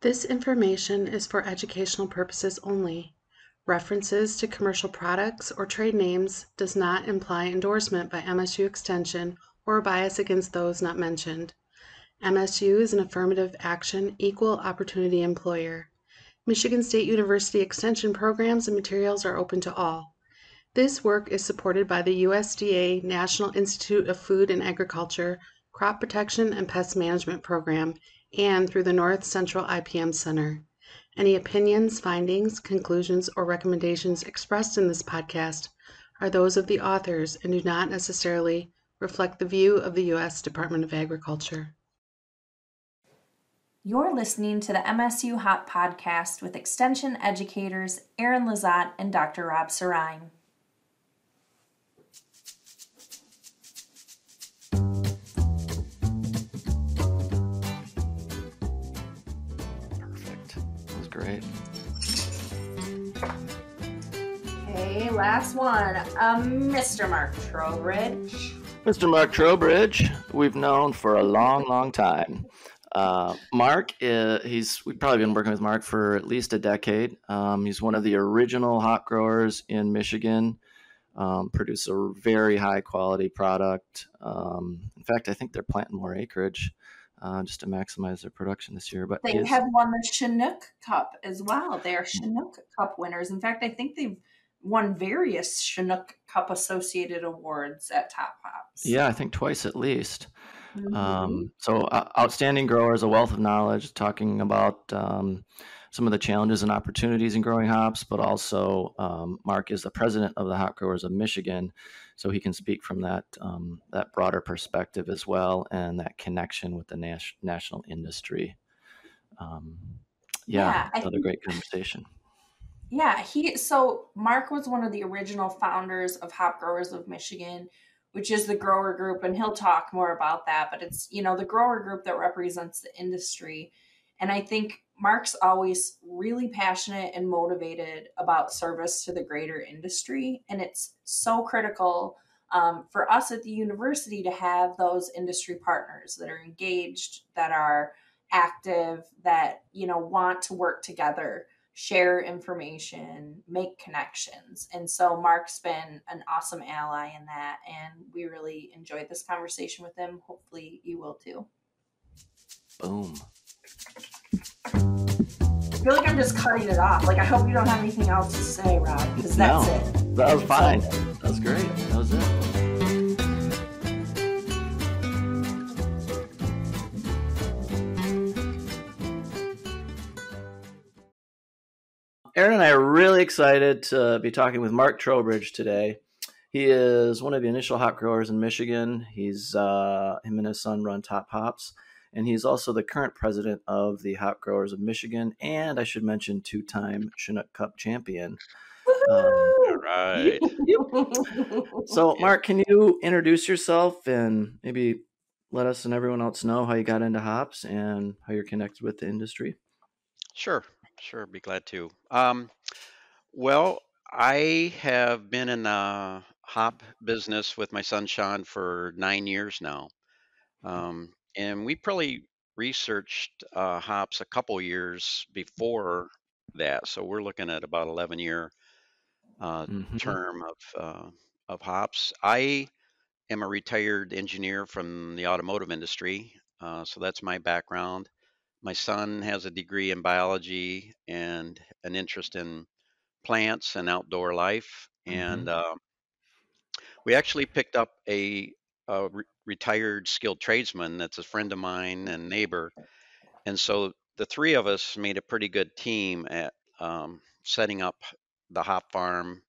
This information is for educational purposes only. References to commercial products or trade names does not imply endorsement by MSU Extension or bias against those not mentioned. MSU is an affirmative action, equal opportunity employer. Michigan State University Extension programs and materials are open to all. This work is supported by the USDA National Institute of Food and Agriculture Crop Protection and Pest Management Program and through the North Central IPM Center. Any opinions, findings, conclusions, or recommendations expressed in this podcast are those of the authors and do not necessarily reflect the view of the U.S. Department of Agriculture. You're listening to the MSU Hop Podcast with Extension educators Erin Lizotte and Dr. Rob Sirrine. Last one. Um, Mr. Mark Trowbridge. Mr. Mark Trowbridge, we've known for a long, long time. Uh, Mark, uh, he's we've probably been working with Mark for at least a decade. Um, he's one of the original hop growers in Michigan. Um, produce a very high quality product. Um, in fact, I think they're planting more acreage uh, just to maximize their production this year. But they his... have won the Chinook Cup as well. They are Chinook Cup winners. In fact, I think they've won various Chinook Cup associated awards at Top Hops. Yeah, I think twice at least. Mm-hmm. Um, so, uh, outstanding growers, a wealth of knowledge, talking about um, some of the challenges and opportunities in growing hops, but also um, Mark is the president of the Hop Growers of Michigan so he can speak from that um, that broader perspective as well and that connection with the nas- national industry. Um, yeah, yeah another think, great conversation. Yeah, he so Mark was one of the original founders of Hop Growers of Michigan, which is the grower group, and he'll talk more about that. But it's you know the grower group that represents the industry, and I think Mark's always really passionate and motivated about service to the greater industry. And it's so critical um, for us at the university to have those industry partners that are engaged, that are active, that, you know, want to work together, share information, make connections. And so Mark's been an awesome ally in that. And we really enjoyed this conversation with him. Hopefully you will too. Boom. I feel like I'm just cutting it off. Like I hope you don't have anything else to say, Rob, because that's no, it. That was fine. That was great. That was it. Erin and I are really excited to be talking with Mark Trowbridge today. He is one of the initial hop growers in Michigan. He's uh, him and his son run Top Hops and he's also the current president of the Hop Growers of Michigan, and I should mention two-time Chinook Cup champion. Um, right. so, Mark, can you introduce yourself and maybe let us and everyone else know how you got into hops and how you're connected with the industry? Sure, sure. Be glad to. Um, well, I have been in the hop business with my son Sean for nine years now. Um, and we probably researched uh, hops a couple years before that. So we're looking at about 11 year uh, mm-hmm. term of uh, of hops. I am a retired engineer from the automotive industry, uh, so that's my background. My son has a degree in biology and an interest in plants and outdoor life, mm-hmm. and uh, we actually picked up a a re- retired skilled tradesman that's a friend of mine and neighbor. And so the three of us made a pretty good team at um, setting up the hop farm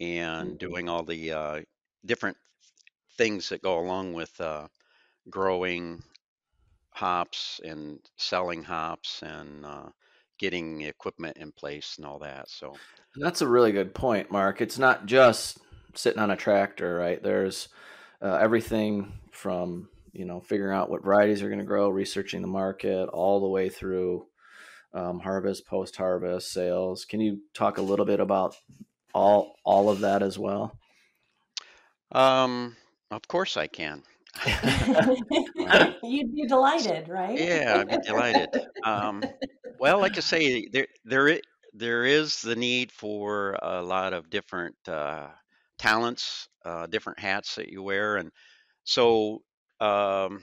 and mm-hmm. doing all the uh, different things that go along with uh, growing hops and selling hops and uh, getting equipment in place and all that. So that's a really good point, Mark. It's not just sitting on a tractor, right? There's uh, everything from you know figuring out what varieties are going to grow, researching the market, all the way through um, harvest, post harvest, sales. Can you talk a little bit about all all of that as well? Um, of course I can. You'd be delighted, right? Yeah, I'd be delighted. Um, well, like I say, there there there is the need for a lot of different uh, talents, uh, different hats that you wear, and so um,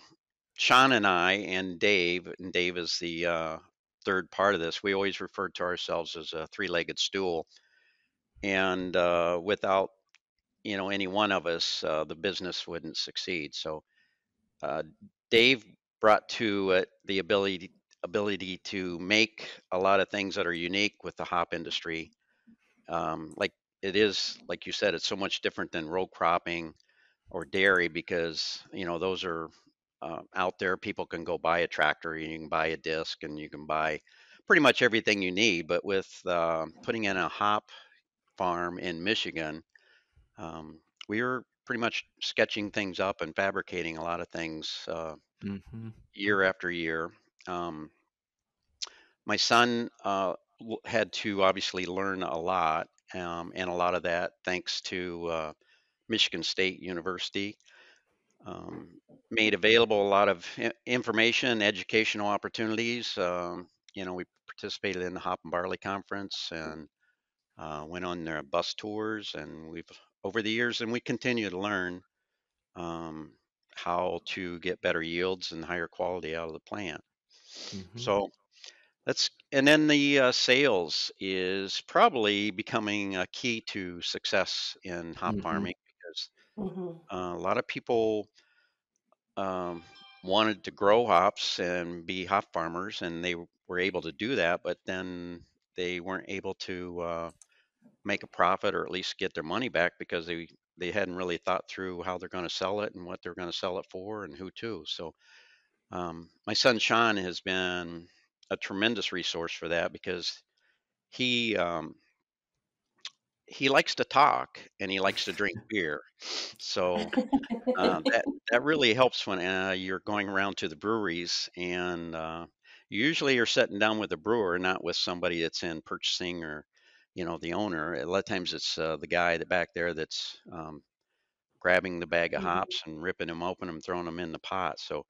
Sean and I and Dave, and Dave is the uh, third part of this. We always referred to ourselves as a three-legged stool, and uh, without you know any one of us, uh, the business wouldn't succeed. So uh, Dave brought to it the ability ability to make a lot of things that are unique with the hop industry. Um, like it is, like you said, it's so much different than row cropping or dairy because you know those are uh, out there. People can go buy a tractor, you can buy a disc, and you can buy pretty much everything you need. But with uh, putting in a hop farm in Michigan, um, we were pretty much sketching things up and fabricating a lot of things uh, mm-hmm. year after year. Um, my son uh, had to obviously learn a lot, um, and a lot of that thanks to uh, Michigan State University. Um, made available a lot of information, educational opportunities. Um, you know, we participated in the Hop and Barley Conference and uh, went on their bus tours, and we've over the years, and we continue to learn um, how to get better yields and higher quality out of the plant. Mm-hmm. So that's and then the uh, sales is probably becoming a key to success in hop mm-hmm. farming because mm-hmm. uh, a lot of people um, wanted to grow hops and be hop farmers, and they were able to do that, but then they weren't able to uh, make a profit or at least get their money back because they they hadn't really thought through how they're going to sell it and what they're going to sell it for and who to. So um, my son Sean has been a tremendous resource for that because he um, he likes to talk and he likes to drink beer. So uh, that that really helps when uh, you're going around to the breweries and uh, usually you're sitting down with a brewer, not with somebody that's in purchasing or you know the owner. A lot of times it's uh, the guy that back there that's um, grabbing the bag of mm-hmm. hops and ripping them open and throwing them in the pot. So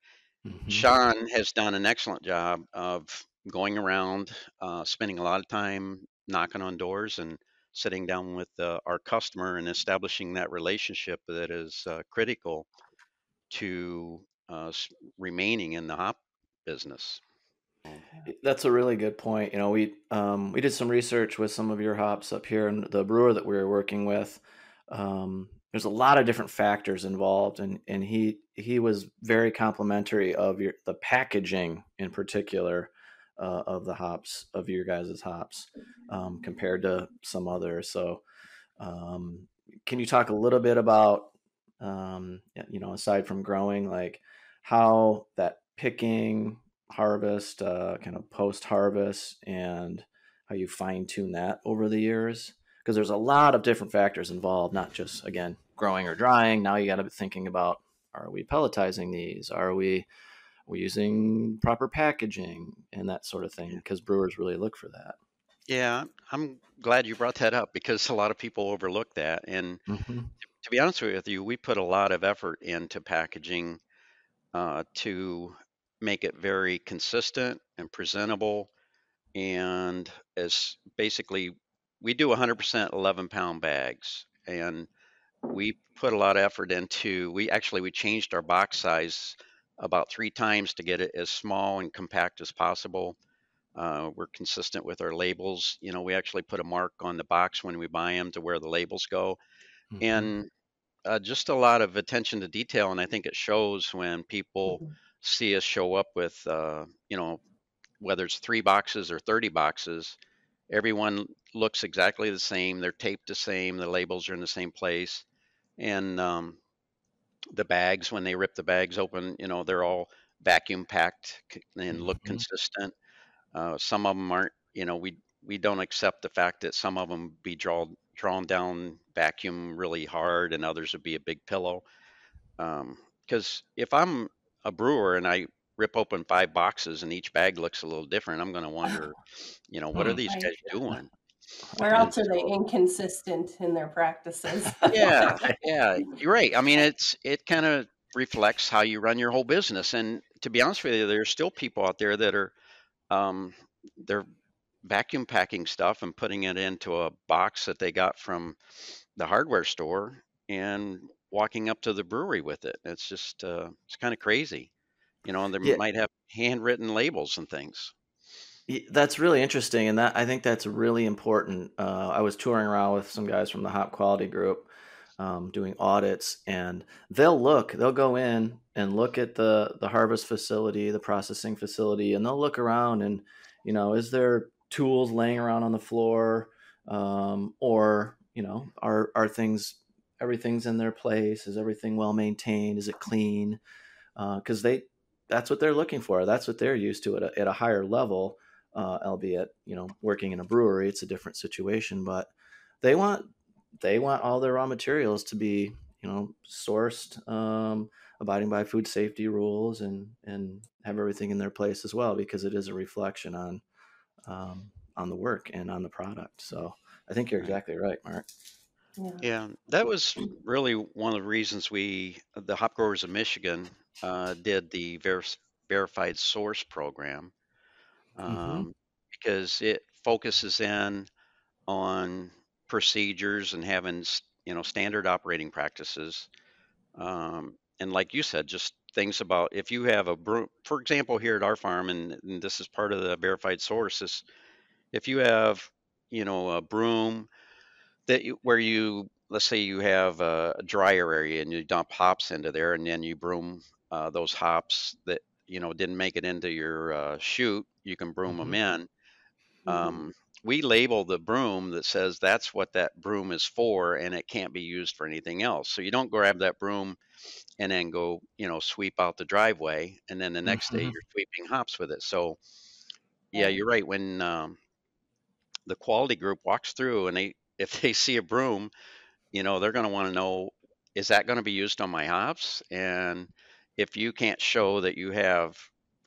mm-hmm. Sean has done an excellent job of going around, uh, spending a lot of time knocking on doors and sitting down with uh, our customer and establishing that relationship that is uh, critical to uh, remaining in the hop business. That's a really good point. You know, we um, we did some research with some of your hops up here, and the brewer that we were working with. Um, there's a lot of different factors involved, and and he he was very complimentary of your the packaging in particular uh, of the hops of your guys' hops um, compared to some others. So, um, can you talk a little bit about um, you know aside from growing, like how that picking harvest, uh, kind of post harvest, and how you fine tune that over the years? Because there's a lot of different factors involved, not just again growing or drying. Now you got to be thinking about: Are we pelletizing these? Are we we using proper packaging and that sort of thing? Because brewers really look for that. Yeah, I'm glad you brought that up because a lot of people overlook that. And mm-hmm. to be honest with you, we put a lot of effort into packaging uh, to make it very consistent and presentable. And as basically, we do 100% 11 pound bags. And we put a lot of effort into, we actually, we changed our box size about three times to get it as small and compact as possible. Uh, we're consistent with our labels. You know, we actually put a mark on the box when we buy them to where the labels go. Mm-hmm. And uh, just a lot of attention to detail. And I think it shows when people mm-hmm see us show up with, uh, you know, whether it's three boxes or 30 boxes, everyone looks exactly the same. They're taped the same. The labels are in the same place. And um, the bags, when they rip the bags open, you know, they're all vacuum packed and look mm-hmm. consistent. Uh, some of them aren't, you know, we, we don't accept the fact that some of them be drawn drawn down vacuum really hard and others would be a big pillow. Because um, if I'm a brewer and I rip open five boxes and each bag looks a little different, I'm going to wonder, you know, what are hmm. these guys doing? Where else are they inconsistent in their practices? yeah, yeah, you're right. I mean, it's it kind of reflects how you run your whole business. And to be honest with you, there's still people out there that are um, they're vacuum packing stuff and putting it into a box that they got from the hardware store and walking up to the brewery with it. It's just uh, it's kind of crazy, you know. And they Yeah, might have handwritten labels and things. that's really interesting, and that I think that's really important. Uh, I was touring around with some guys from the Hop Quality Group, um, doing audits, and they'll look, they'll go in and look at the the harvest facility, the processing facility, and they'll look around and you know, is there tools laying around on the floor, um, or you know, are are things everything's in their place? Is everything well maintained? Is it clean? Because they that's what they're looking for. That's what they're used to at a, at a higher level, uh, albeit you know working in a brewery, it's a different situation. But they want they want all their raw materials to be you know sourced, um, abiding by food safety rules, and and have everything in their place as well because it is a reflection on um, on the work and on the product. So I think you're exactly right, Mark. Yeah. Yeah, that was really one of the reasons we, the Hop Growers of Michigan, uh, did the ver- verified source program hmm um, because it focuses in on procedures and having s- you know standard operating practices um, and like you said just things about if you have a broom for example here at our farm and, and this is part of the verified source is if you have you know a broom that you, where you let's say you have a drier area and you dump hops into there and then you broom uh, those hops that you know didn't make it into your uh, chute you can broom them hmm in. Um, we label the broom that says that's what that broom is for and it can't be used for anything else. So you don't grab that broom and then go you know sweep out the driveway and then the next day hmm you're sweeping hops with it. So yeah you're right. When um, the quality group walks through and they if they see a broom you know they're going to want to know is that going to be used on my hops? And if you can't show that you have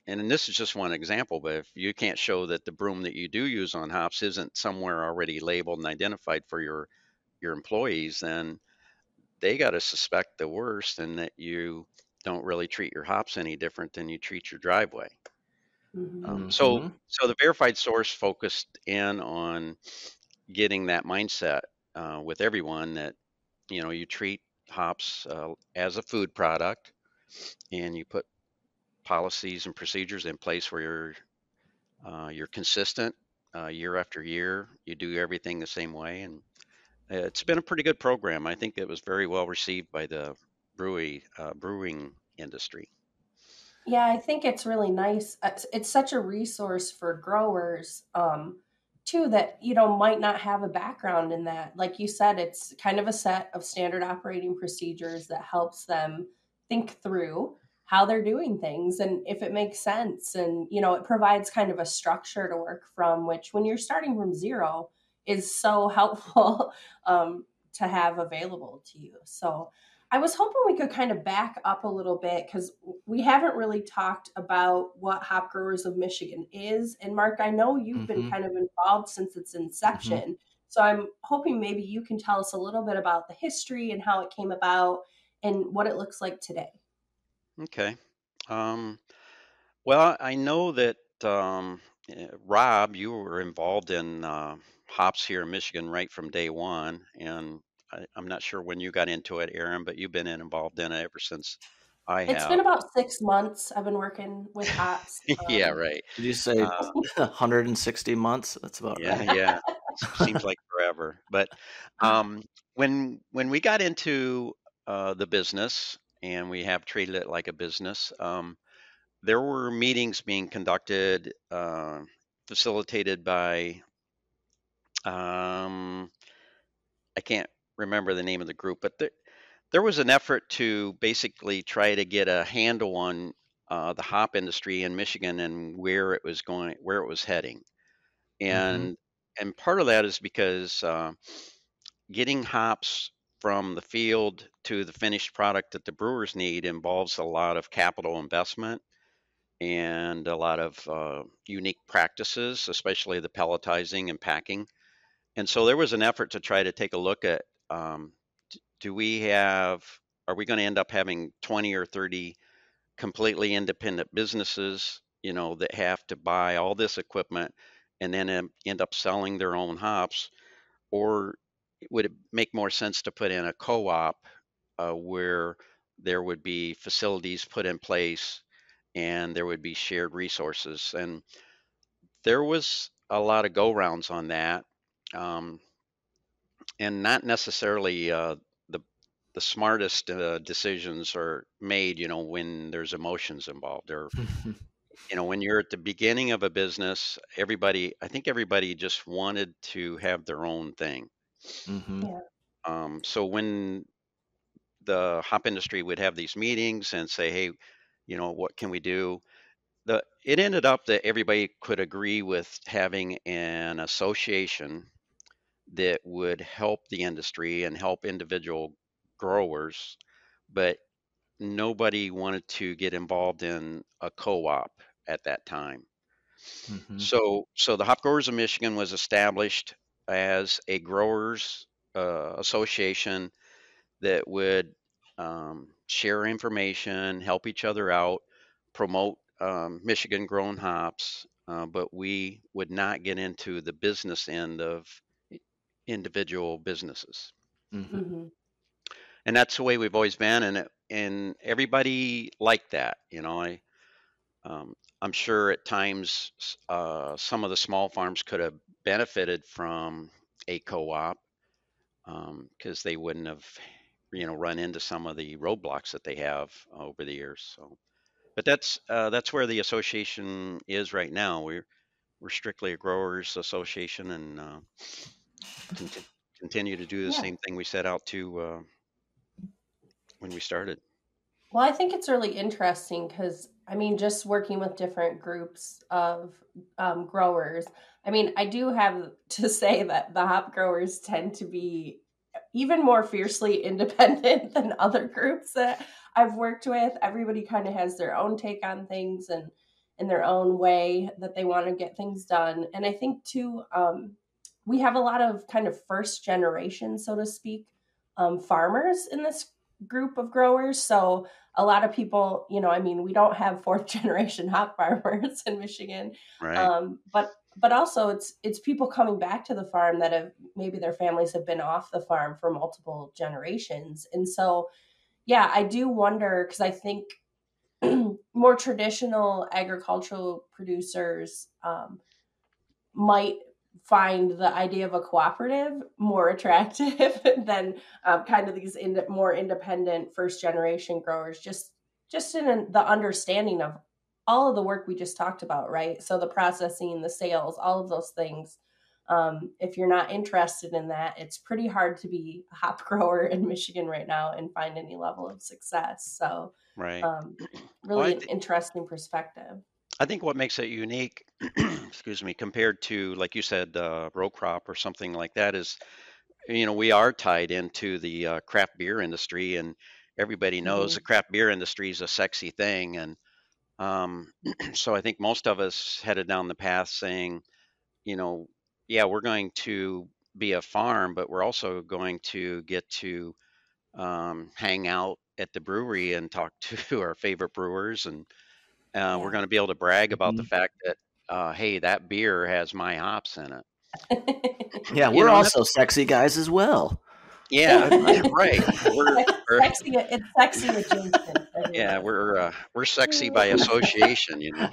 and this is just one example but if you can't show that the broom that you do use on hops isn't somewhere already labeled and identified for your your employees then they got to suspect the worst and that you don't really treat your hops any different than you treat your driveway. Mhm. um, hmm so so the verified source focused in on getting that mindset uh, with everyone that you know you treat hops uh, as a food product and you put policies and procedures in place where you're uh, you're consistent uh, year after year you do everything the same way and it's been a pretty good program i think it was very well received by the brewery uh, brewing industry Yeah, I think it's really nice. It's, it's such a resource for growers, um, too, that, you know, might not have a background in that. Like you said, it's kind of a set of standard operating procedures that helps them think through how they're doing things and if it makes sense. And, you know, it provides kind of a structure to work from, which when you're starting from zero is so helpful um, to have available to you. So, I was hoping we could kind of back up a little bit because we haven't really talked about what Hop Growers of Michigan is. And Mark, I know you've been hmm kind of involved since its hmm inception. So I'm hoping maybe you can tell us a little bit about the history and how it came about and what it looks like today. okay um, well i know that um, eh, rob you were involved in uh, hops here in michigan right from day one and I, i'm not sure when you got into it erin but you've been involved in it ever since i had It's been about six months I've been working with hops. yeah Um, right Did you say uh, 160 months? That's about Yeah, right. yeah. S- Seems like forever. But um, when when we got into uh, the business and we have treated it like a business, um, there were meetings being conducted, uh, facilitated by um, I can't remember the name of the group, but there, there was an effort to basically try to get a handle on uh, the hop industry in Michigan and where it was going, where it was heading hmm and and part of that is because uh, getting hops from the field to the finished product that the brewers need involves a lot of capital investment and a lot of uh, unique practices, especially the pelletizing and packing. And so there was an effort to try to take a look at um, do we have are we going to end up having 20 or 30 completely independent businesses, you know, that have to buy all this equipment and then end up selling their own hops? Or would it make more sense to put in a co op uh, where there would be facilities put in place and there would be shared resources? And there was a lot of go rounds on that. Um, and not necessarily uh, the the smartest uh, decisions are made, you know, when there's emotions involved, or you know, when you're at the beginning of a business, everybody, I think everybody just wanted to have their own thing. Mm-hmm. Yeah. Um, so when the hop industry would have these meetings and say, hey, you know, what can we do? The it ended up that everybody could agree with having an association that would help the industry and help individual growers, but nobody wanted to get involved in a co-op at that time. Mm-hmm. So, so the Hop Growers of Michigan was established as a growers uh, association that would um, share information, help each other out, promote um, Michigan grown hops, uh, but we would not get into the business end of individual businesses. Mm-hmm. hmm And that's the way we've always been, and it, and everybody liked that. You know, I um, I'm sure at times uh, some of the small farms could have benefited from a co-op because they wouldn't have, you know, run into some of the roadblocks that they have over the years. So, but that's uh, that's where the association is right now. We're we're strictly a growers association and uh, conti- continue to do the Yeah. same thing we set out to uh, when we started. Well, I think it's really interesting because I mean, just working with different groups of um, growers. I mean, I do have to say that the hop growers tend to be even more fiercely independent than other groups that I've worked with. Everybody kind of has their own take on things and in their own way that they want to get things done. And I think too, um, we have a lot of kind of first generation, so to speak, um, farmers in this group of growers. So a lot of people, you know, I mean, we don't have fourth generation hop farmers in Michigan, Right. um, but but also it's it's people coming back to the farm that have maybe their families have been off the farm for multiple generations, and so yeah, I do wonder because I think more traditional agricultural producers um, might find the idea of a cooperative more attractive than um, kind of these ind- more independent first generation growers just just in an- the understanding of all of the work we just talked about right? So the processing the sales all of those things. Um, if you're not interested in that it's pretty hard to be a hop grower in michigan right now and find any level of success. So right. um, Well, really I an interesting perspective I think what makes it unique, excuse me, compared to, like you said, uh, row crop or something like that is, you know, we are tied into the uh, craft beer industry, and everybody knows Mhm. the craft beer industry is a sexy thing. And um, so I think most of us headed down the path saying, you know, yeah, we're going to be a farm, but we're also going to get to um, hang out at the brewery and talk to our favorite brewers and uh, we're going to be able to brag about the Mhm. fact that, uh, hey, that beer has my hops in it. Yeah, we're know, also sexy guys as well. Yeah, right. We're, we're sexy, it's sexy adjacent. yeah, we're uh, we're sexy by association, you know.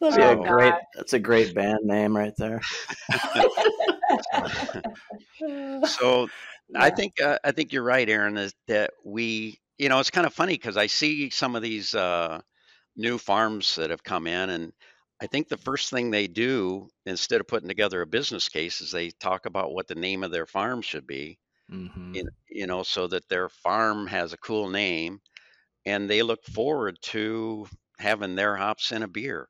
That'd a Oh, great. That's a great band name right there. So I think uh, I think you're right, Erin. Is that we, you know, it's kind of funny because I see some of these uh, new farms that have come in, and I think the first thing they do instead of putting together a business case is they talk about what the name of their farm should be. hmm you, you know, so that their farm has a cool name and they look forward to having their hops in a beer.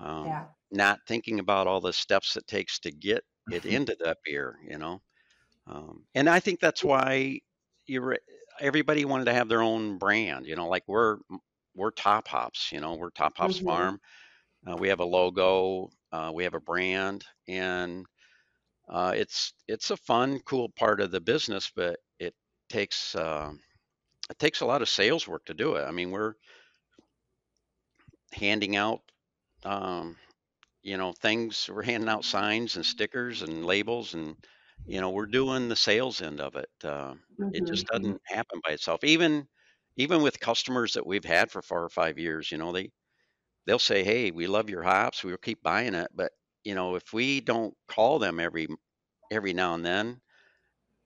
Um, yeah. Not thinking about all the steps it takes to get it into that beer, you know. Um, and I think that's why you re- everybody wanted to have their own brand, you know, like we're we're Top Hops, you know, we're Top Hops Mhm. Farm. Uh, we have a logo, uh, we have a brand, and uh, it's it's a fun, cool part of the business, but it takes uh, it takes a lot of sales work to do it. I mean, we're handing out um, you know things. We're handing out signs and stickers and labels, and you know we're doing the sales end of it. Uh, it just Mhm. doesn't happen by itself. Even even with customers that we've had for four or five years, you know they they'll say, "Hey, we love your hops. We'll keep buying it." But you know if we don't call them every every now and then,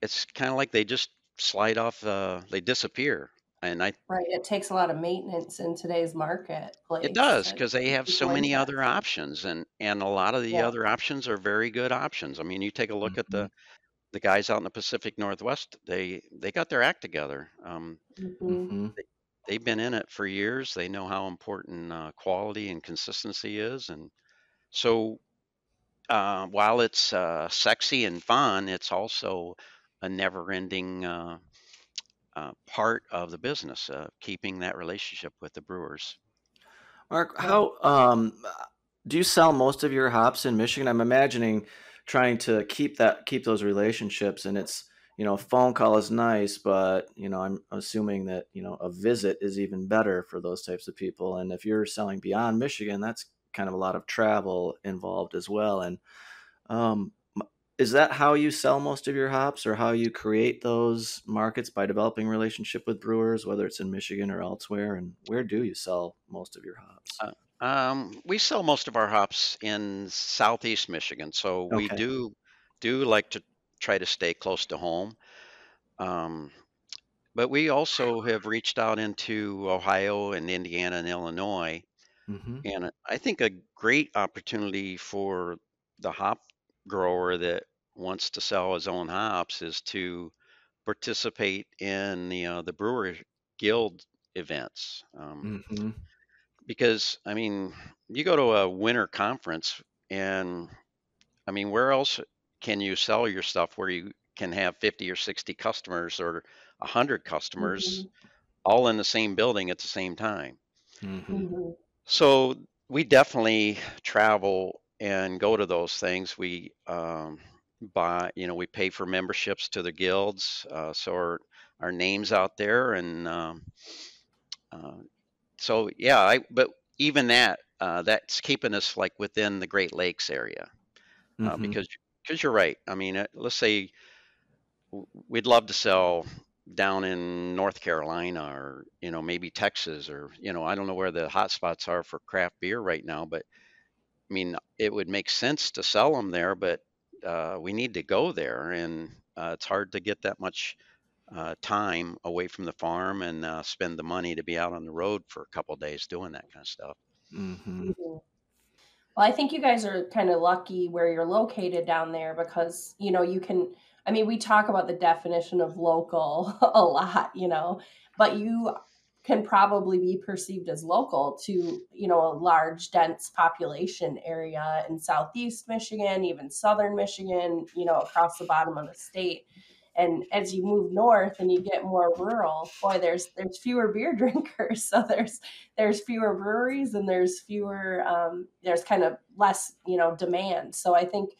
it's kind of like they just slide off. Uh, they disappear. And I Right. It takes a lot of maintenance in today's market. It does because they have so many other options, and and a lot of the Yeah. other options are very good options. I mean, you take a look at Mhm. the the guys out in the Pacific Northwest. They they got their act together. Um, Mhm. hmm they, they've been in it for years. They know how important uh, quality and consistency is, and so uh, while it's uh, sexy and fun, it's also a never-ending uh, part of the business, uh, keeping that relationship with the brewers. Mark, how um, do you sell most of your hops in Michigan? I'm imagining trying to keep that keep those relationships, and it's you know, a phone call is nice, but you know, I'm assuming that you know a visit is even better for those types of people. And if you're selling beyond Michigan, that's kind of a lot of travel involved as well. And um, is that how you sell most of your hops, or how you create those markets by developing relationship with brewers, whether it's in Michigan or elsewhere? And where do you sell most of your hops? Uh, Um, we sell most of our hops in southeast Michigan, so we do do like to try to stay close to home. Um, but we also have reached out into Ohio and Indiana and Illinois, hmm and I think a great opportunity for the hop grower that wants to sell his own hops is to participate in the uh, the brewer guild events. Um, hmm because I mean, you go to a winter conference, and I mean, where else can you sell your stuff where you can have 50 or 60 customers or 100 customers Mhm. all in the same building at the same time? hmm Mhm. So we definitely travel and go to those things. We um, buy, you know, we pay for memberships to the guilds, uh, so our, our names out there, and um, uh, so yeah, I but even that uh, that's keeping us like within the Great Lakes area uh, hmm because because you're right. I mean, uh, let's say we'd love to sell down in North Carolina or you know maybe Texas or you know I don't know where the hot spots are for craft beer right now, but I mean it would make sense to sell them there, but uh, we need to go there, and uh, it's hard to get that much uh, time away from the farm and uh, spend the money to be out on the road for a couple days doing that kind of stuff. hmm Mhm. Well, I think you guys are kind of lucky where you're located down there because, you know, you can, I mean, we talk about the definition of local a lot, you know, but you can probably be perceived as local to, you know, a large, dense population area in Southeast Michigan, even Southern Michigan, you know, across the bottom of the state. And as you move north and you get more rural, boy, there's there's fewer beer drinkers. So there's there's fewer breweries and there's fewer um, there's kind of less you know demand so i think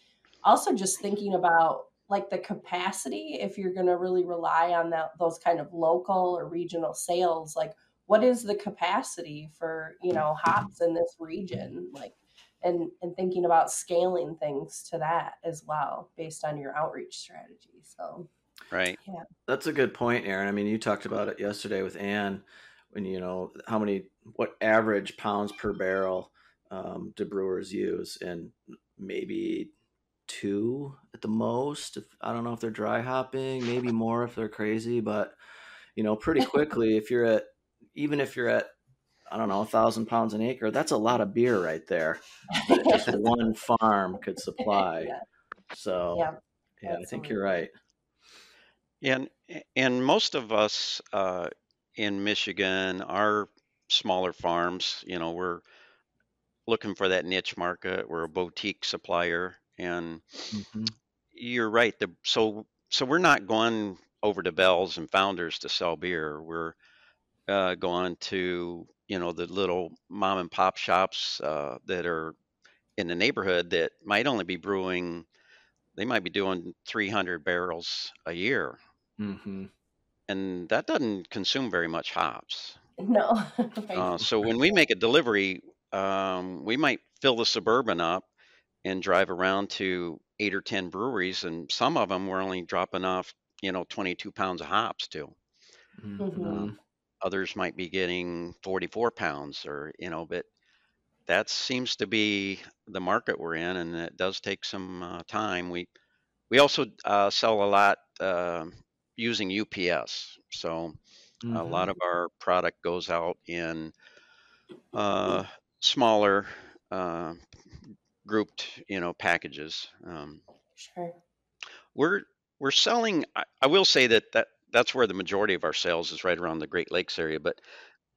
also just thinking about like the capacity if you're going to really rely on that those kind of local or regional sales like what is the capacity for you know hops in this region like and and thinking about scaling things to that as well based on your outreach strategy so Right. yeah That's a good point, Erin. I mean, you talked about it yesterday with anne when you know how many what average pounds per barrel um, do brewers use, and maybe two at the most. If, I don't know if they're dry hopping, maybe more if they're crazy, but you know, pretty quickly if you're at even if you're at I don't know a thousand pounds an acre, that's a lot of beer right there that just one farm could supply. yeah So yeah yeah, I think you're right. And and most of us uh, in Michigan are smaller farms. You know, we're looking for that niche market. We're a boutique supplier, and hmm you're right. The so so we're not going over to Bell's and Founders to sell beer. We're uh, going to you know the little mom and pop shops uh, that are in the neighborhood that might only be brewing. They might be doing 300 barrels a year. hmm and that doesn't consume very much hops. No. Uh, so when we make a delivery, um, we might fill the suburban up and drive around to eight or ten breweries, and some of them we're only dropping off, you know, 22 pounds of hops to. Mhm. Um, others might be getting 44 pounds, or you know, but that seems to be the market we're in, and it does take some uh, time. We we also uh, sell a lot uh, using UPS, so a Mhm. lot of our product goes out in uh, smaller uh, grouped, you know, packages. Um, Sure. we're we're selling. I, I will say that that that's where the majority of our sales is right around the Great Lakes area, but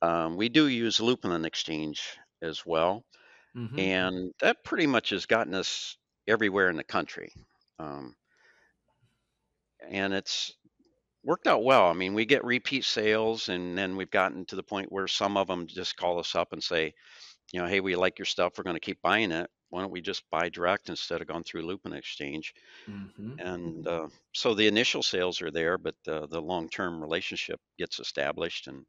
um, we do use Lupulin Exchange as well, Mhm. and that pretty much has gotten us everywhere in the country. Um, and it's worked out well. I mean, we get repeat sales, and then we've gotten to the point where some of them just call us up and say, you know, hey, we like your stuff. We're going to keep buying it. Why don't we just buy direct instead of going through Lupulin Exchange? Mhm. And uh, so the initial sales are there, but uh, the long-term relationship gets established. And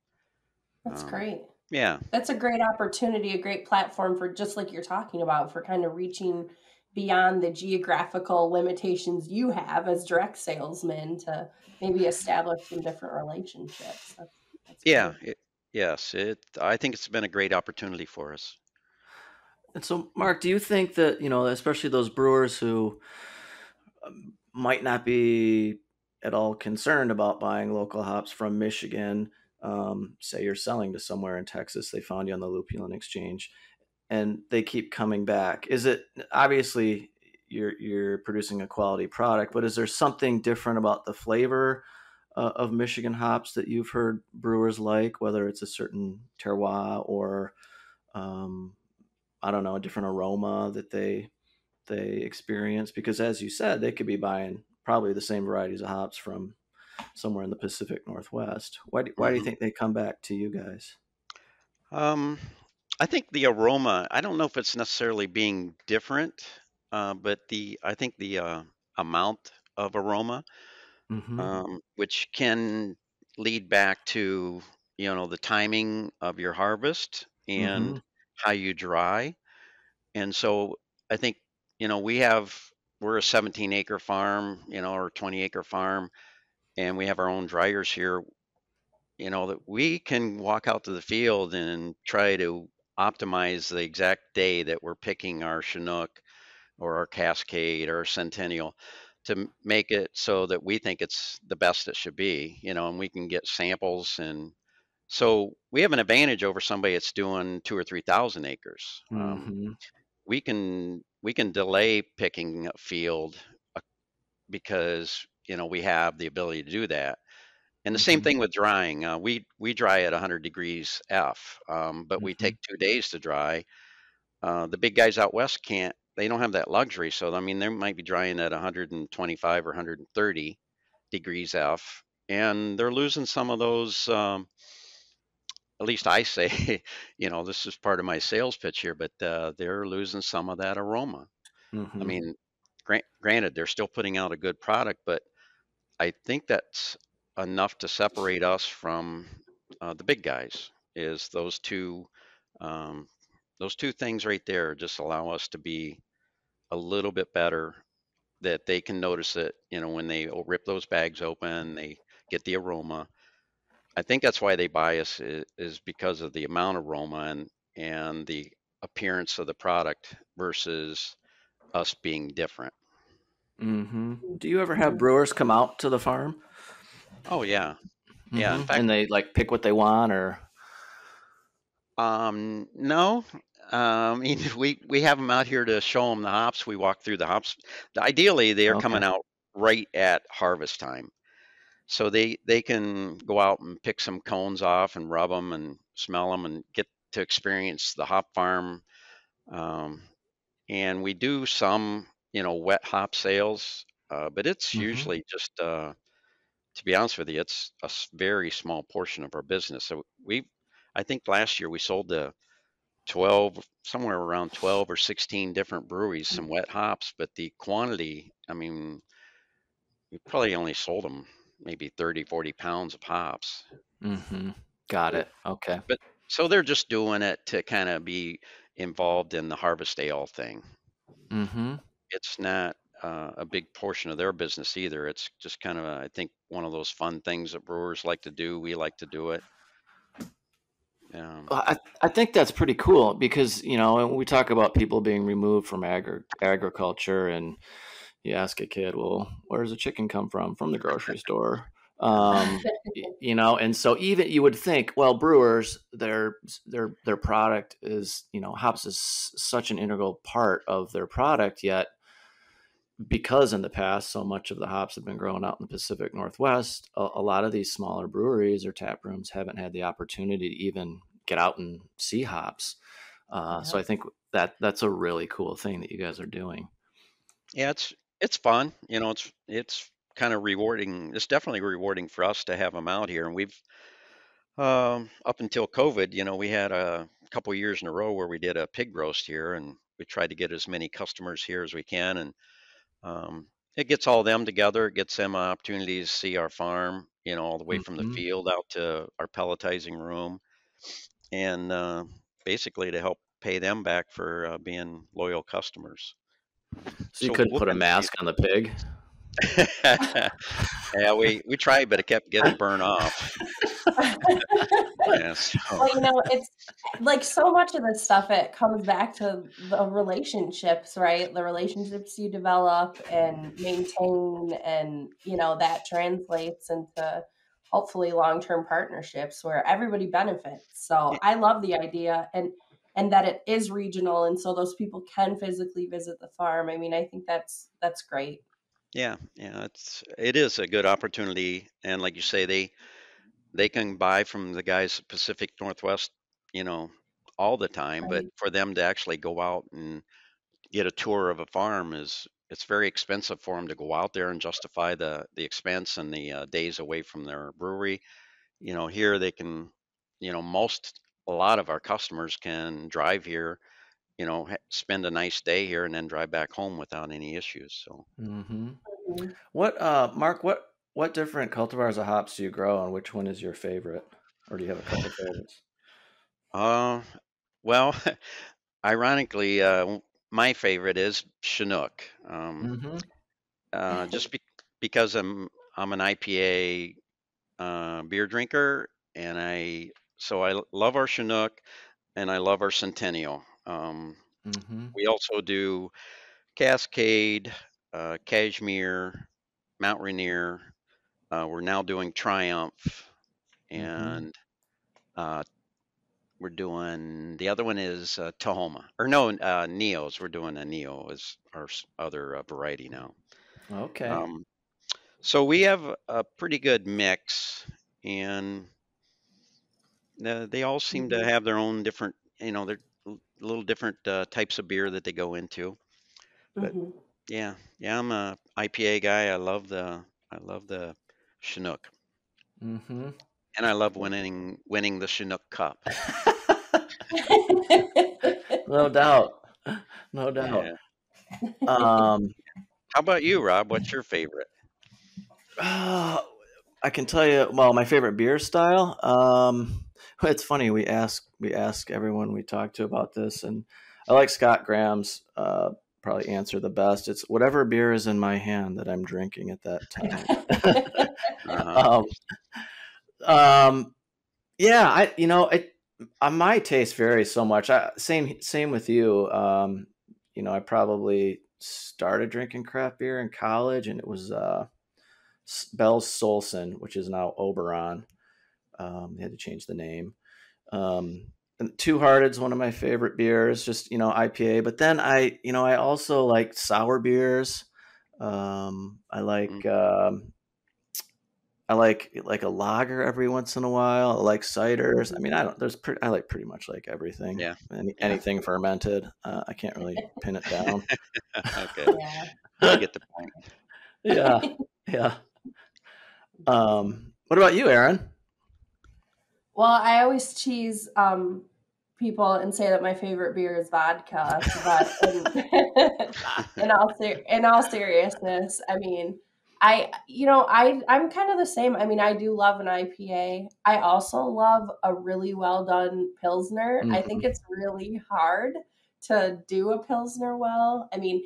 That's um, great. yeah, That's a great opportunity, a great platform for just like you're talking about for kind of reaching beyond the geographical limitations you have as direct salesmen to maybe establish some different relationships. That's, that's yeah, great. it, yes. It. I think it's been a great opportunity for us. And so, Mark, do you think that, you know, especially those brewers who um, might not be at all concerned about buying local hops from Michigan, um, say you're selling to somewhere in Texas, they found you on the Lupulin Exchange, and they keep coming back. Is it obviously you're you're producing a quality product, but is there something different about the flavor uh, of Michigan hops that you've heard brewers like, whether it's a certain terroir or um, I don't know, a different aroma that they they experience because as you said, they could be buying probably the same varieties of hops from somewhere in the Pacific Northwest. Why do, why do you Mhm. think they come back to you guys? Um, I think the aroma. I don't know if it's necessarily being different, uh, but the I think the uh, amount of aroma. Mm-hmm. um, which can lead back to you know the timing of your harvest and Mm-hmm. how you dry and so i think you know we have we're a 17 acre farm you know or 20 acre farm and we have our own dryers here you know that we can walk out to the field and try to optimize the exact day that we're picking our chinook or our cascade or our centennial to make it so that we think it's the best it should be, you know, and we can get samples and so we have an advantage over somebody that's doing two or three thousand acres. Um, Mm-hmm. we can we can delay picking a field uh, because you know we have the ability to do that. And the same Mm-hmm. thing with drying. Uh, we we dry at 100 degrees F, um, but we Mm-hmm. take two days to dry. Uh, the big guys out west can't. They don't have that luxury. So I mean, they might be drying at 125 or 130 degrees F, and they're losing some of those. Um, at least I say, you know, this is part of my sales pitch here, but uh, they're losing some of that aroma. I Mm-hmm. mean, grant, granted, they're still putting out a good product, but I think that's enough to separate us from uh, the big guys. Is those two, um, those two things right there just allow us to be a little bit better. That they can notice it, you know, when they rip those bags open, they get the aroma. I think that's why they buy us is, is because of the amount of aroma and and the appearance of the product versus us being different. Mm-hmm. Do you ever have brewers come out to the farm? Oh yeah, yeah. In Mhm. fact, And they like pick what they want, or Um, no. Um, I mean, we we have them out here to show them the hops. We walk through the hops. Ideally, they are okay. coming out right at harvest time, so they they can go out and pick some cones off and rub them and smell them and get to experience the hop farm. Um, and we do some, you know, wet hop sales, uh, but it's Mm-hmm. usually just, uh, to be honest with you, it's a very small portion of our business. So we, I think last year we sold to 12 somewhere around 12 or 16 different breweries some wet hops but the quantity i mean we probably only sold them maybe 30, 40 pounds of hops. Mm-hmm. Got it. Okay. But so they're just doing it to kind of be involved in the harvest ale thing. Mm-hmm. It's not uh, a big portion of their business either. It's just kind of, a, I think, one of those fun things that brewers like to do. We like to do it. Um, I, I think that's pretty cool because you know when we talk about people being removed from agri- agriculture and you ask a kid, well, where does the chicken come from? From the grocery store. Um, you know, and so even you would think, well, brewers, their their their product is, you know, hops is such an integral part of their product, yet because in the past so much of the hops have been grown out in the Pacific Northwest, a, a lot of these smaller breweries or tap rooms haven't had the opportunity to even get out and see hops. Uh, So I think that that's a really cool thing that you guys are doing. yeah, it's it's fun. You know, it's it's kind of rewarding. It's definitely rewarding for us to have them out here. And we've um, up until COVID, you know, we had a couple years in a row where we did a pig roast here, and we tried to get as many customers here as we can. And um, it gets all them together. It gets them opportunities to see our farm, you know, all the way from the Mhm. field out to our pelletizing room, and uh, basically to help pay them back for uh, being loyal customers. So you couldn't we'll put a mask on the pig. yeah, we we tried, but it kept getting burned off. Yeah, so, well, you know, it's like so much of this stuff, it comes back to the relationships, right? The relationships you develop and maintain, and, you know, that translates into hopefully long term partnerships where everybody benefits. So I love the idea and and that it is regional and so those people can physically visit the farm. I mean, I think that's that's great. Yeah, yeah, it's it is a good opportunity, and like you say, they they can buy from the guys at Pacific Northwest, you know, all the time, but Right. for them to actually go out and get a tour of a farm is it's very expensive for them to go out there and justify the the expense and the uh, days away from their brewery. You know, here they can, you know, most a lot of our customers can drive here, you know, spend a nice day here and then drive back home without any issues. So, hmm Mhm. What, uh, Mark? What what different cultivars of hops do you grow, and which one is your favorite, or do you have a couple favorites? uh, well, ironically, uh, my favorite is Chinook. Um, Mm-hmm. uh, just be- because I'm I'm an IPA uh, beer drinker, and I so I love our Chinook, and I love our Centennial. Um, Mm-hmm. we also do Cascade, uh, Cashmere, Mount Rainier. Uh, we're now doing Triumph, Mhm. and uh, we're doing the other one is uh, Tahoma, or no, uh, Neos. We're doing a Neo as our other uh, variety now. Okay. Um, so we have a pretty good mix, and uh, they all seem to Mhm. have their own different, you know, they're little different uh, types of beer that they go into. But Mhm. yeah, yeah, I'm a IPA guy. I love the I love the Chinook, mm-hmm. and I love winning winning the Chinook Cup. no doubt. No doubt. Yeah. Um, How about you, Rob? What's your favorite? uh, I can tell you. Well, my favorite beer style. Um, it's funny. We ask we ask everyone we talk to about this, and I like Scott Graham's. Uh, probably answer the best. It's whatever beer is in my hand that I'm drinking at that time. Uh-huh. um, um, yeah, I you know it. Uh, my taste varies so much. I, same same with you. Um, you know, I probably started drinking craft beer in college, and it was uh, Bell's Solsun, which is now Oberon. Um, they had to change the name. Um, and Two Hearted's one of my favorite beers, just you know IPA. But then I, you know, I also like sour beers. Um, I like um, I like like a lager every once in a while. I like ciders. I mean, I don't. There's pretty. I like pretty much like everything. Yeah. Any, anything fermented. Uh, I can't really pin it down. okay, yeah. I get the point. yeah. Yeah. Um. What about you, Erin? Well, I always tease um, people and say that my favorite beer is vodka, but in, in all ser- in all seriousness, I mean, I, you know, I I'm kind of the same. I mean, I do love an IPA. I also love a really well done pilsner. Mm-hmm. I think it's really hard to do a pilsner well. I mean,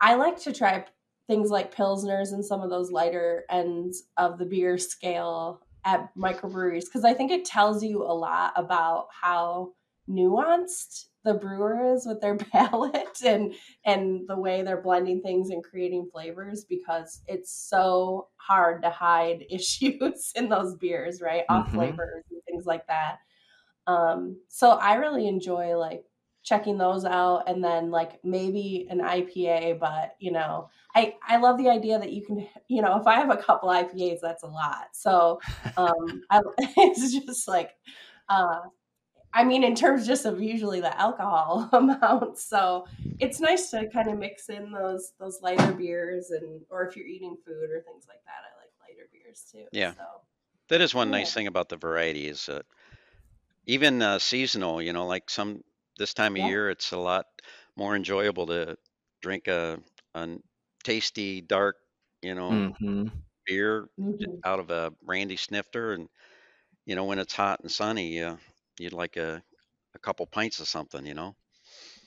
I like to try things like pilsners and some of those lighter ends of the beer scale at microbreweries because I think it tells you a lot about how nuanced the brewer is with their palate and and the way they're blending things and creating flavors because it's so hard to hide issues in those beers right off mm-hmm. flavors and things like that um so i really enjoy like checking those out and then like maybe an ipa but you know i i love the idea that you can you know if i have a couple ipas that's a lot so um I, it's just like uh I mean, in terms just of usually the alcohol amount. So it's nice to kind of mix in those those lighter beers, and or if you're eating food or things like that, I like lighter beers too. Yeah, so, that is one yeah. nice thing about the variety is that even uh, seasonal. You know, like some this time of yeah. year, it's a lot more enjoyable to drink a, a tasty dark, you know, mm-hmm. beer mm-hmm. out of a brandy snifter, and you know when it's hot and sunny. Uh, you'd like a, a couple pints of something, you know?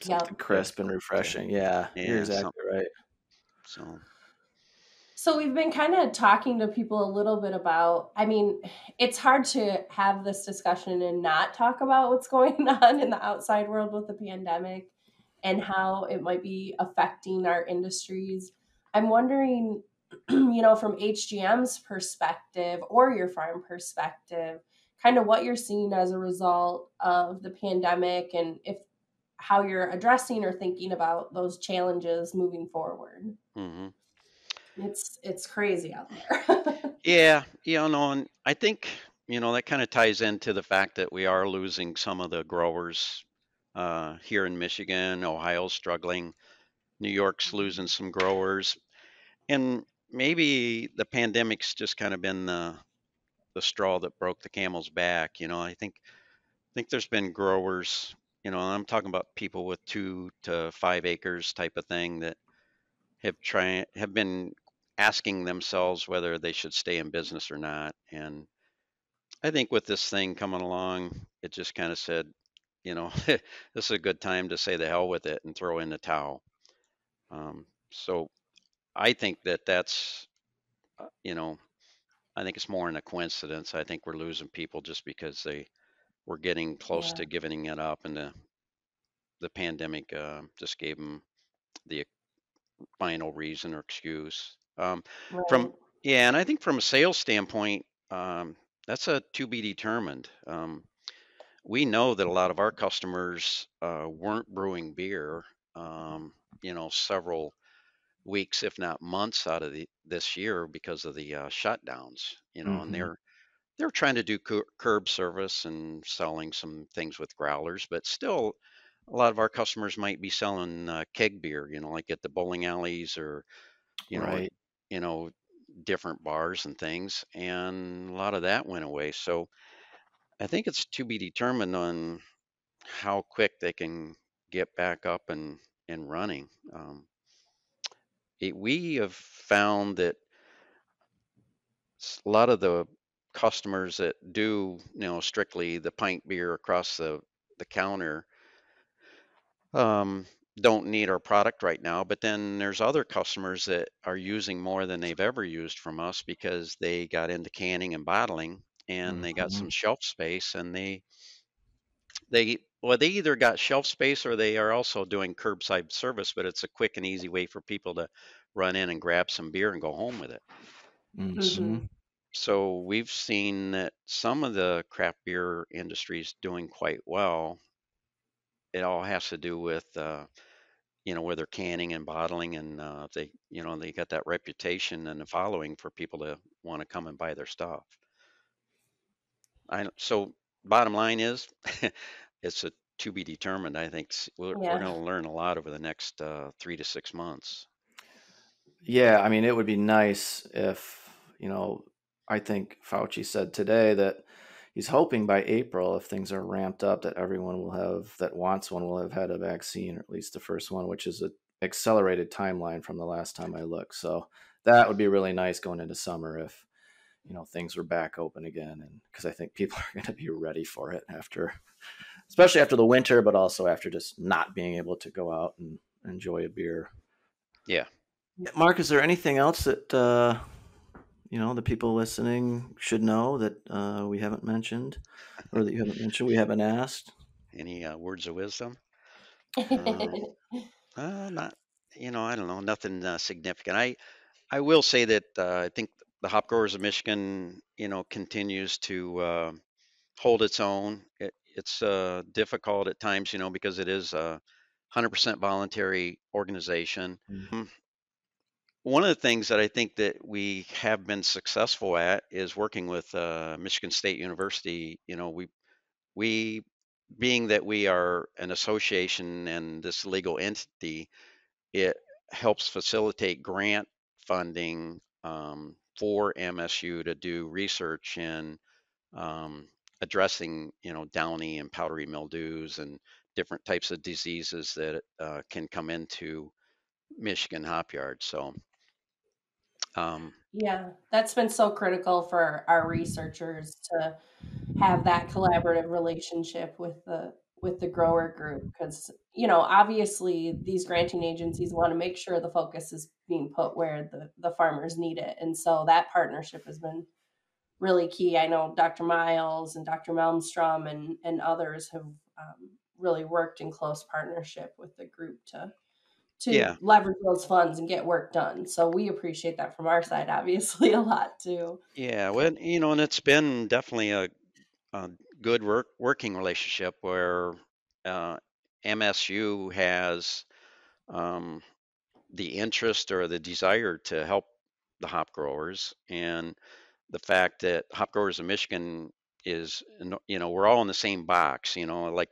Something yep. crisp and refreshing. Yeah, yeah you're exactly right. So so we've been kind of talking to people a little bit about I mean, it's hard to have this discussion and not talk about what's going on in the outside world with the pandemic and how it might be affecting our industries. I'm wondering, you know, from HGM's perspective or your farm perspective, kind of what you're seeing as a result of the pandemic and if how you're addressing or thinking about those challenges moving forward. Mm-hmm. It's it's crazy out there. yeah, you know, and I think you know that kind of ties into the fact that we are losing some of the growers uh, here in Michigan. Ohio's struggling. New York's losing some growers, and maybe the pandemic's just kind of been the the straw that broke the camel's back. You know, I think I think there's been growers. You know, I'm talking about people with two to five acres type of thing that have tried have been asking themselves whether they should stay in business or not. And I think with this thing coming along, it just kind of said, you know, this is a good time to say the hell with it and throw in the towel. Um, so I think that that's, uh, you know, I think it's more in a coincidence. I think we're losing people just because they were getting close yeah. to giving it up, and the the pandemic uh, just gave them the final reason or excuse. Um, right. From yeah, and I think from a sales standpoint, um, that's a to be determined. Um, we know that a lot of our customers uh, weren't brewing beer, um, you know, several weeks, if not months, out of the, this year because of the uh, shutdowns. You know, and they're they're trying to do curb service and selling some things with growlers, but still, a lot of our customers might be selling uh, keg beer. You know, like at the bowling alleys or you know, right. You know, different bars and things, and a lot of that went away. So I think it's to be determined on how quick they can get back up and and running. Um, it, we have found that a lot of the customers that do, you know, strictly the pint beer across the the counter um, don't need our product right now. But then there's other customers that are using more than they've ever used from us because they got into canning and bottling and mm-hmm. they got mm-hmm. some shelf space and they they well they either got shelf space or they are also doing curbside service but it's a quick and easy way for people to run in and grab some beer and go home with it mm-hmm. mm-hmm. so we've seen that some of the craft beer industry is doing quite well it all has to do with uh, you know where they're canning and bottling and uh, they you know they got that reputation and the following for people to want to come and buy their stuff I, so bottom line is it's a to be determined. I think we're, yeah. we're going to learn a lot over the next uh, three to six months. Yeah, I mean, it would be nice if you know. I think Fauci said today that he's hoping by April, if things are ramped up, that everyone will have that wants one will have had a vaccine, or at least the first one, which is an accelerated timeline from the last time I looked. So that would be really nice going into summer if you know things were back open again and because i think people are going to be ready for it after especially after the winter but also after just not being able to go out and enjoy a beer Yeah. mark is there anything else that uh you know the people listening should know that uh we haven't mentioned or that you haven't mentioned we haven't asked Any uh, words of wisdom? Uh, not, you know, I don't know, nothing uh, significant. I I will say that uh, I think the Hop Growers of Michigan, you know, continues to uh, hold its own. It, it's uh, difficult at times, you know, because it is a 100% voluntary organization. Mhm. One of the things that I think that we have been successful at is working with uh, Michigan State University. You know, we we being that we are an association and this legal entity, it helps facilitate grant funding um, for MSU to do research in um, addressing, you know, downy and powdery mildews and different types of diseases that uh, can come into Michigan hop yards. So, um, Yeah, that's been so critical for our researchers to have that collaborative relationship with the with the grower group because you know obviously these granting agencies want to make sure the focus is being put where the the farmers need it and so that partnership has been really key. I know dr miles and dr malmstrom and and others have um, really worked in close partnership with the group to to Yeah. leverage those funds and get work done. So we appreciate that from our side, obviously, a lot too. yeah, well, you know, and it's been definitely a, a good work working relationship where uh, MSU has um, the interest or the desire to help the hop growers and the fact that hop growers in michigan is you know we're all in the same box you know like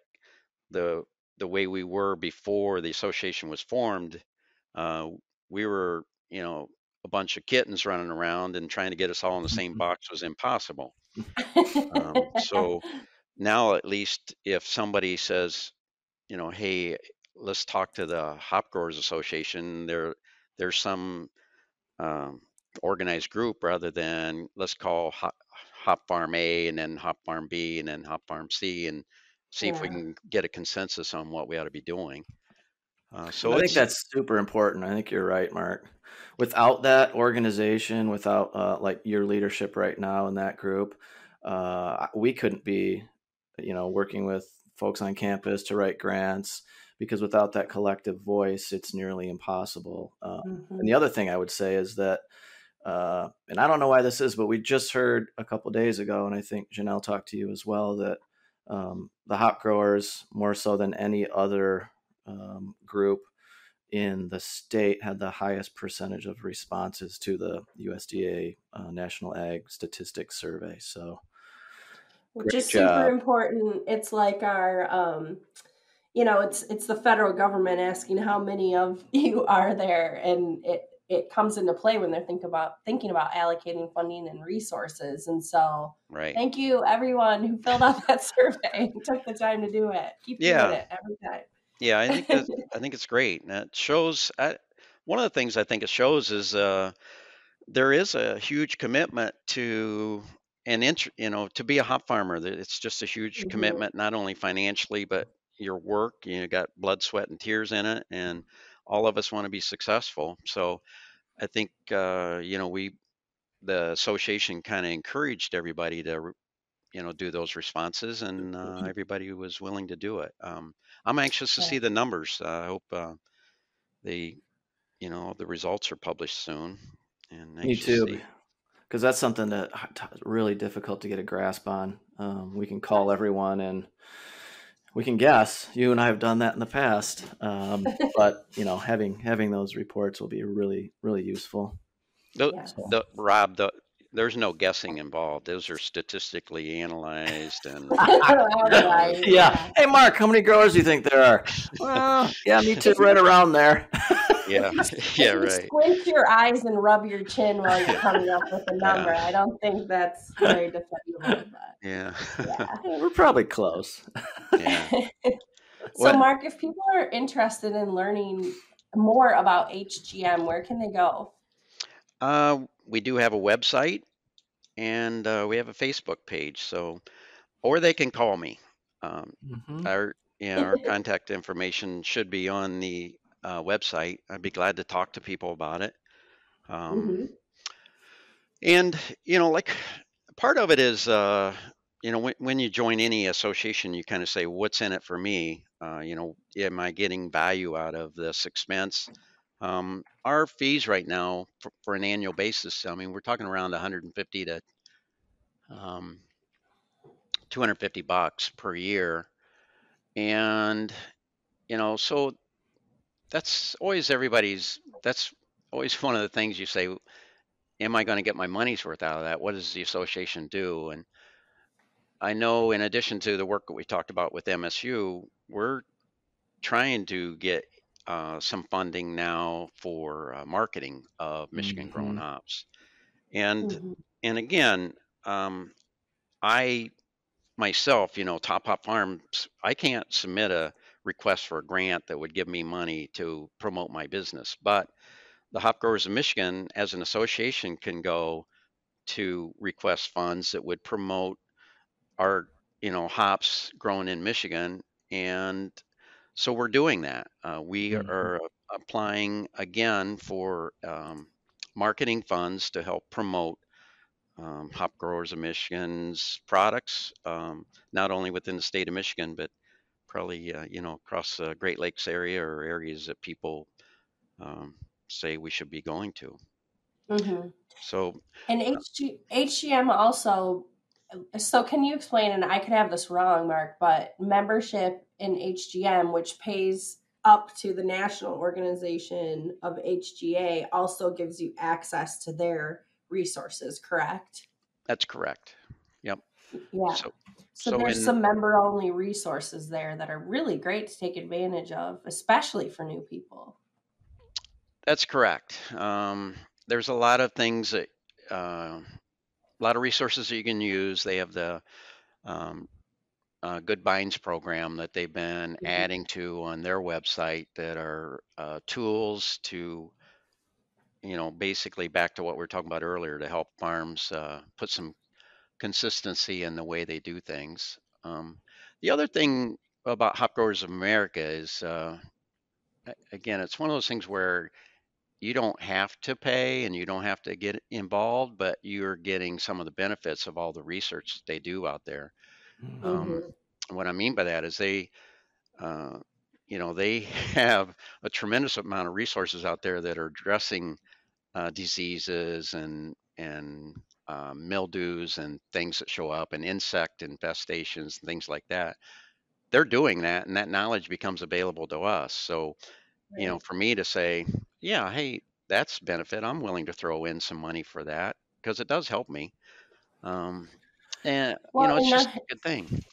the the way we were before the association was formed uh, we were you know a bunch of kittens running around and trying to get us all in the same box was impossible. Um, so now at least if somebody says you know hey let's talk to the hop growers association there there's some um, organized group rather than let's call hop, hop farm a and then hop farm b and then hop farm c and see if we can get a consensus on what we ought to be doing uh, so I think that's super important. I think you're right, Mark. Without that organization, without uh, like your leadership right now in that group, uh, we couldn't be, you know, working with folks on campus to write grants because without that collective voice, it's nearly impossible. Um, Mhm. and the other thing I would say is that, uh, and I don't know why this is, but we just heard a couple days ago, and I think Janelle talked to you as well, that um, the hop growers, more so than any other um, group in the state, had the highest percentage of responses to the USDA uh, National Ag Statistics Survey. So, Which is super important. It's like our um you know, it's it's the federal government asking how many of you are there and it it comes into play when they're think about thinking about allocating funding and resources. And so right thank you everyone who filled out that survey and took the time to do it. Keep Yeah. doing it every time. Yeah, I think that I think it's great. And it shows I, one of the things I think it shows is uh, there is a huge commitment to an int- you know to be a hop farmer. That It's just a huge Mhm. commitment, not only financially but your work. You know, got blood, sweat, and tears in it, and all of us want to be successful. So I think uh, you know we the association kind of encouraged everybody to you know do those responses and uh, everybody was willing to do it. Um, i'm anxious to see the numbers. Uh, i hope uh, they you know the results are published soon and me too, because that's something that really difficult to get a grasp on. Um, we can call everyone and we can guess. You and I have done that in the past, um, but you know, having having those reports will be really really useful. the, Yeah. the rob the there's no guessing involved those are statistically analyzed and All right. Yeah. Hey, Mark, how many growers do you think there are? Well, yeah, me too, right around there. yeah If yeah you right Squint your eyes and rub your chin while you're coming up with a number. I don't think that's very defendable, but yeah yeah. We're probably close. yeah So, What- Mark, if people are interested in learning more about HGM, where can they go? Uh, we do have a website and uh, we have a Facebook page. So, or they can call me. Um, Mhm. our yeah, our contact information should be on the uh, website. I'd be glad to talk to people about it. Um, Mhm. and you know, like part of it is, uh, you know, when, when you join any association, you kind of say, "What's in it for me?" Uh, you know, am I getting value out of this expense? Um, our fees right now for, for an annual basis, I mean, we're talking around 150 to um, 250 bucks per year, and you know, so that's always everybody's. That's always one of the things you say. Am I going to get my money's worth out of that? What does the association do? And I know, in addition to the work that we talked about with MSU, we're trying to get uh, some funding now for uh, marketing of Michigan grown Mhm. hops. And Mhm. and again, um, I myself, you know, Top Hop Farms, I can't submit a request for a grant that would give me money to promote my business, but the Hop Growers of Michigan, as an association, can go to request funds that would promote our, you know, hops grown in Michigan, and so we're doing that. Uh, we Mhm. are applying again for um, marketing funds to help promote um, Hop Growers of Michigan's products, um, not only within the state of Michigan, but probably uh, you know across the Great Lakes area or areas that people um, say we should be going to. Mhm. So And HG, HGM also. So, can you explain? And I could have this wrong, Mark, but membership in HGM, which pays up to the national organization of HGA, also gives you access to their resources, correct? that's correct. Yep. Yeah. So So, so there's in- some member only resources there that are really great to take advantage of, especially for new people. That's correct. Um, there's a lot of things that, uh, a lot of resources that you can use. They have the um, uh, Good Bines program that they've been Mhm. adding to on their website that are uh, tools to, you know, basically back to what we were talking about earlier to help farms uh, put some consistency in the way they do things. Um, the other thing about Hop Growers of America is, uh, again, it's one of those things where you don't have to pay and you don't have to get involved, but you're getting some of the benefits of all the research that they do out there. Um, Mhm. what I mean by that is they, uh, you know, they have a tremendous amount of resources out there that are addressing uh, diseases and and uh, mildews and things that show up and insect infestations and things like that. They're doing that, and that knowledge becomes available to us. So, you know, for me to say, yeah, hey, that's benefit. I'm willing to throw in some money for that because it does help me. Um, and you know, it's and just that, a good thing.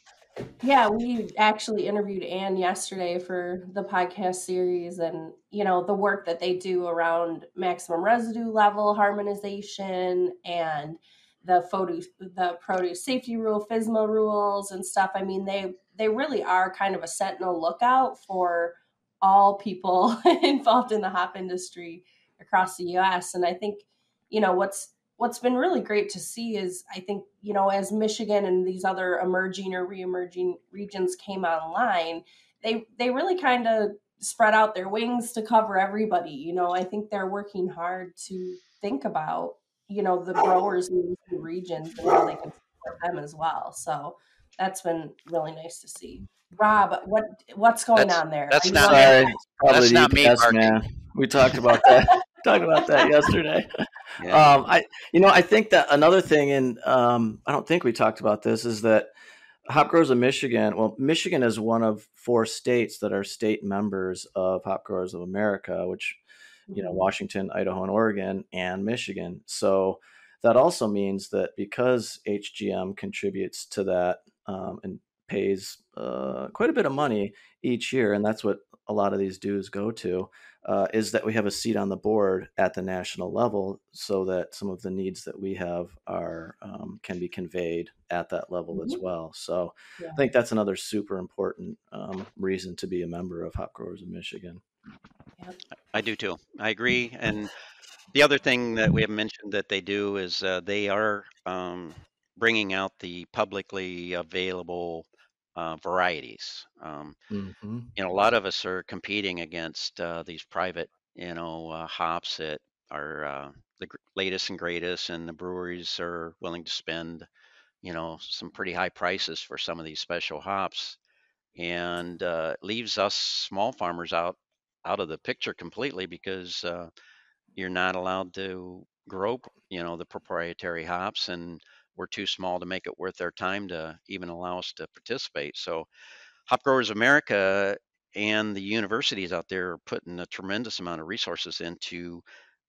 Yeah, we actually interviewed Anne yesterday for the podcast series and you know the work that they do around maximum residue level harmonization and the photo the produce safety rule FSMA rules and stuff. I mean they they really are kind of a sentinel lookout for all people involved in the hop industry across the US and I think you know what's what's been really great to see is I think, you know, as Michigan and these other emerging or re-emerging regions came online, they they really kind of spread out their wings to cover everybody. You know, I think they're working hard to think about, you know, the growers in these new regions and how they can support them as well. So that's been really nice to see. Rob, what what's going That's on there? that's not on- me. Sorry, probably That's the not me, UPS man. We talked about that. talked about that yesterday. Yeah. Um, I, you know, I think that another thing, and um, I don't think we talked about this, is that Hop Growers of Michigan. Well, Michigan is one of four states that are state members of Hop Growers of America, which you know, Mhm. Washington, Idaho, and Oregon, and Michigan. So that also means that because HGM contributes to that um, and pays uh, quite a bit of money each year, and that's what a lot of these dues go to, uh, is that we have a seat on the board at the national level, so that some of the needs that we have are um, can be conveyed at that level as Mhm. well. So Yeah. I think that's another super important um, reason to be a member of Hop Growers of Michigan. I do too. I agree. And the other thing that we have mentioned that they do is uh, they are um, bringing out the publicly available uh, varieties. Um, Mm-hmm. you know, a lot of us are competing against uh, these private, you know, uh, hops that are uh, the latest and greatest, and the breweries are willing to spend, you know, some pretty high prices for some of these special hops, and uh, leaves us small farmers out out of the picture completely because uh, you're not allowed to grow, you know, the proprietary hops, and we're too small to make it worth their time to even allow us to participate. So Hop Growers America and the universities out there are putting a tremendous amount of resources into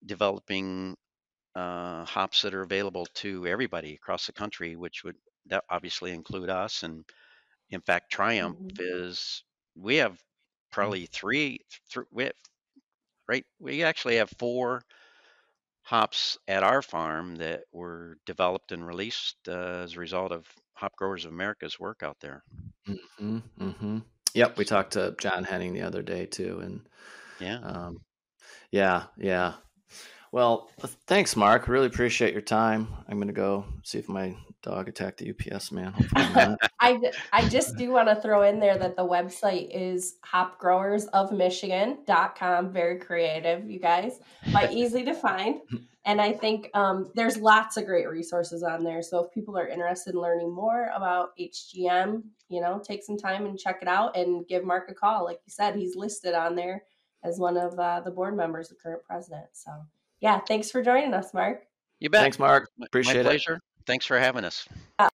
developing uh, hops that are available to everybody across the country, which would that obviously include us. And in fact, Triumph Mhm. is we have probably three, th- we have, right? We actually have four hops at our farm that were developed and released uh, as a result of Hop Growers of America's work out there. Mm-hmm. Mm-hmm. Yep, we talked to John Henning the other day too, and Yeah. um, yeah, yeah. Well, thanks, Mark. Really appreciate your time. I'm gonna go see if my dog attacked the UPS man. I, not. I, d- I just do want to throw in there that the website is hopgrowersofmichigan.com. Very creative, you guys, but easy to find. And I think um, there's lots of great resources on there. So if people are interested in learning more about HGM, you know, take some time and check it out and give Mark a call. Like you said, he's listed on there as one of uh, the board members, the current president. So yeah, thanks for joining us, Mark. You bet. Thanks, Mark. My- Appreciate My it. pleasure. Thanks for having us. Uh,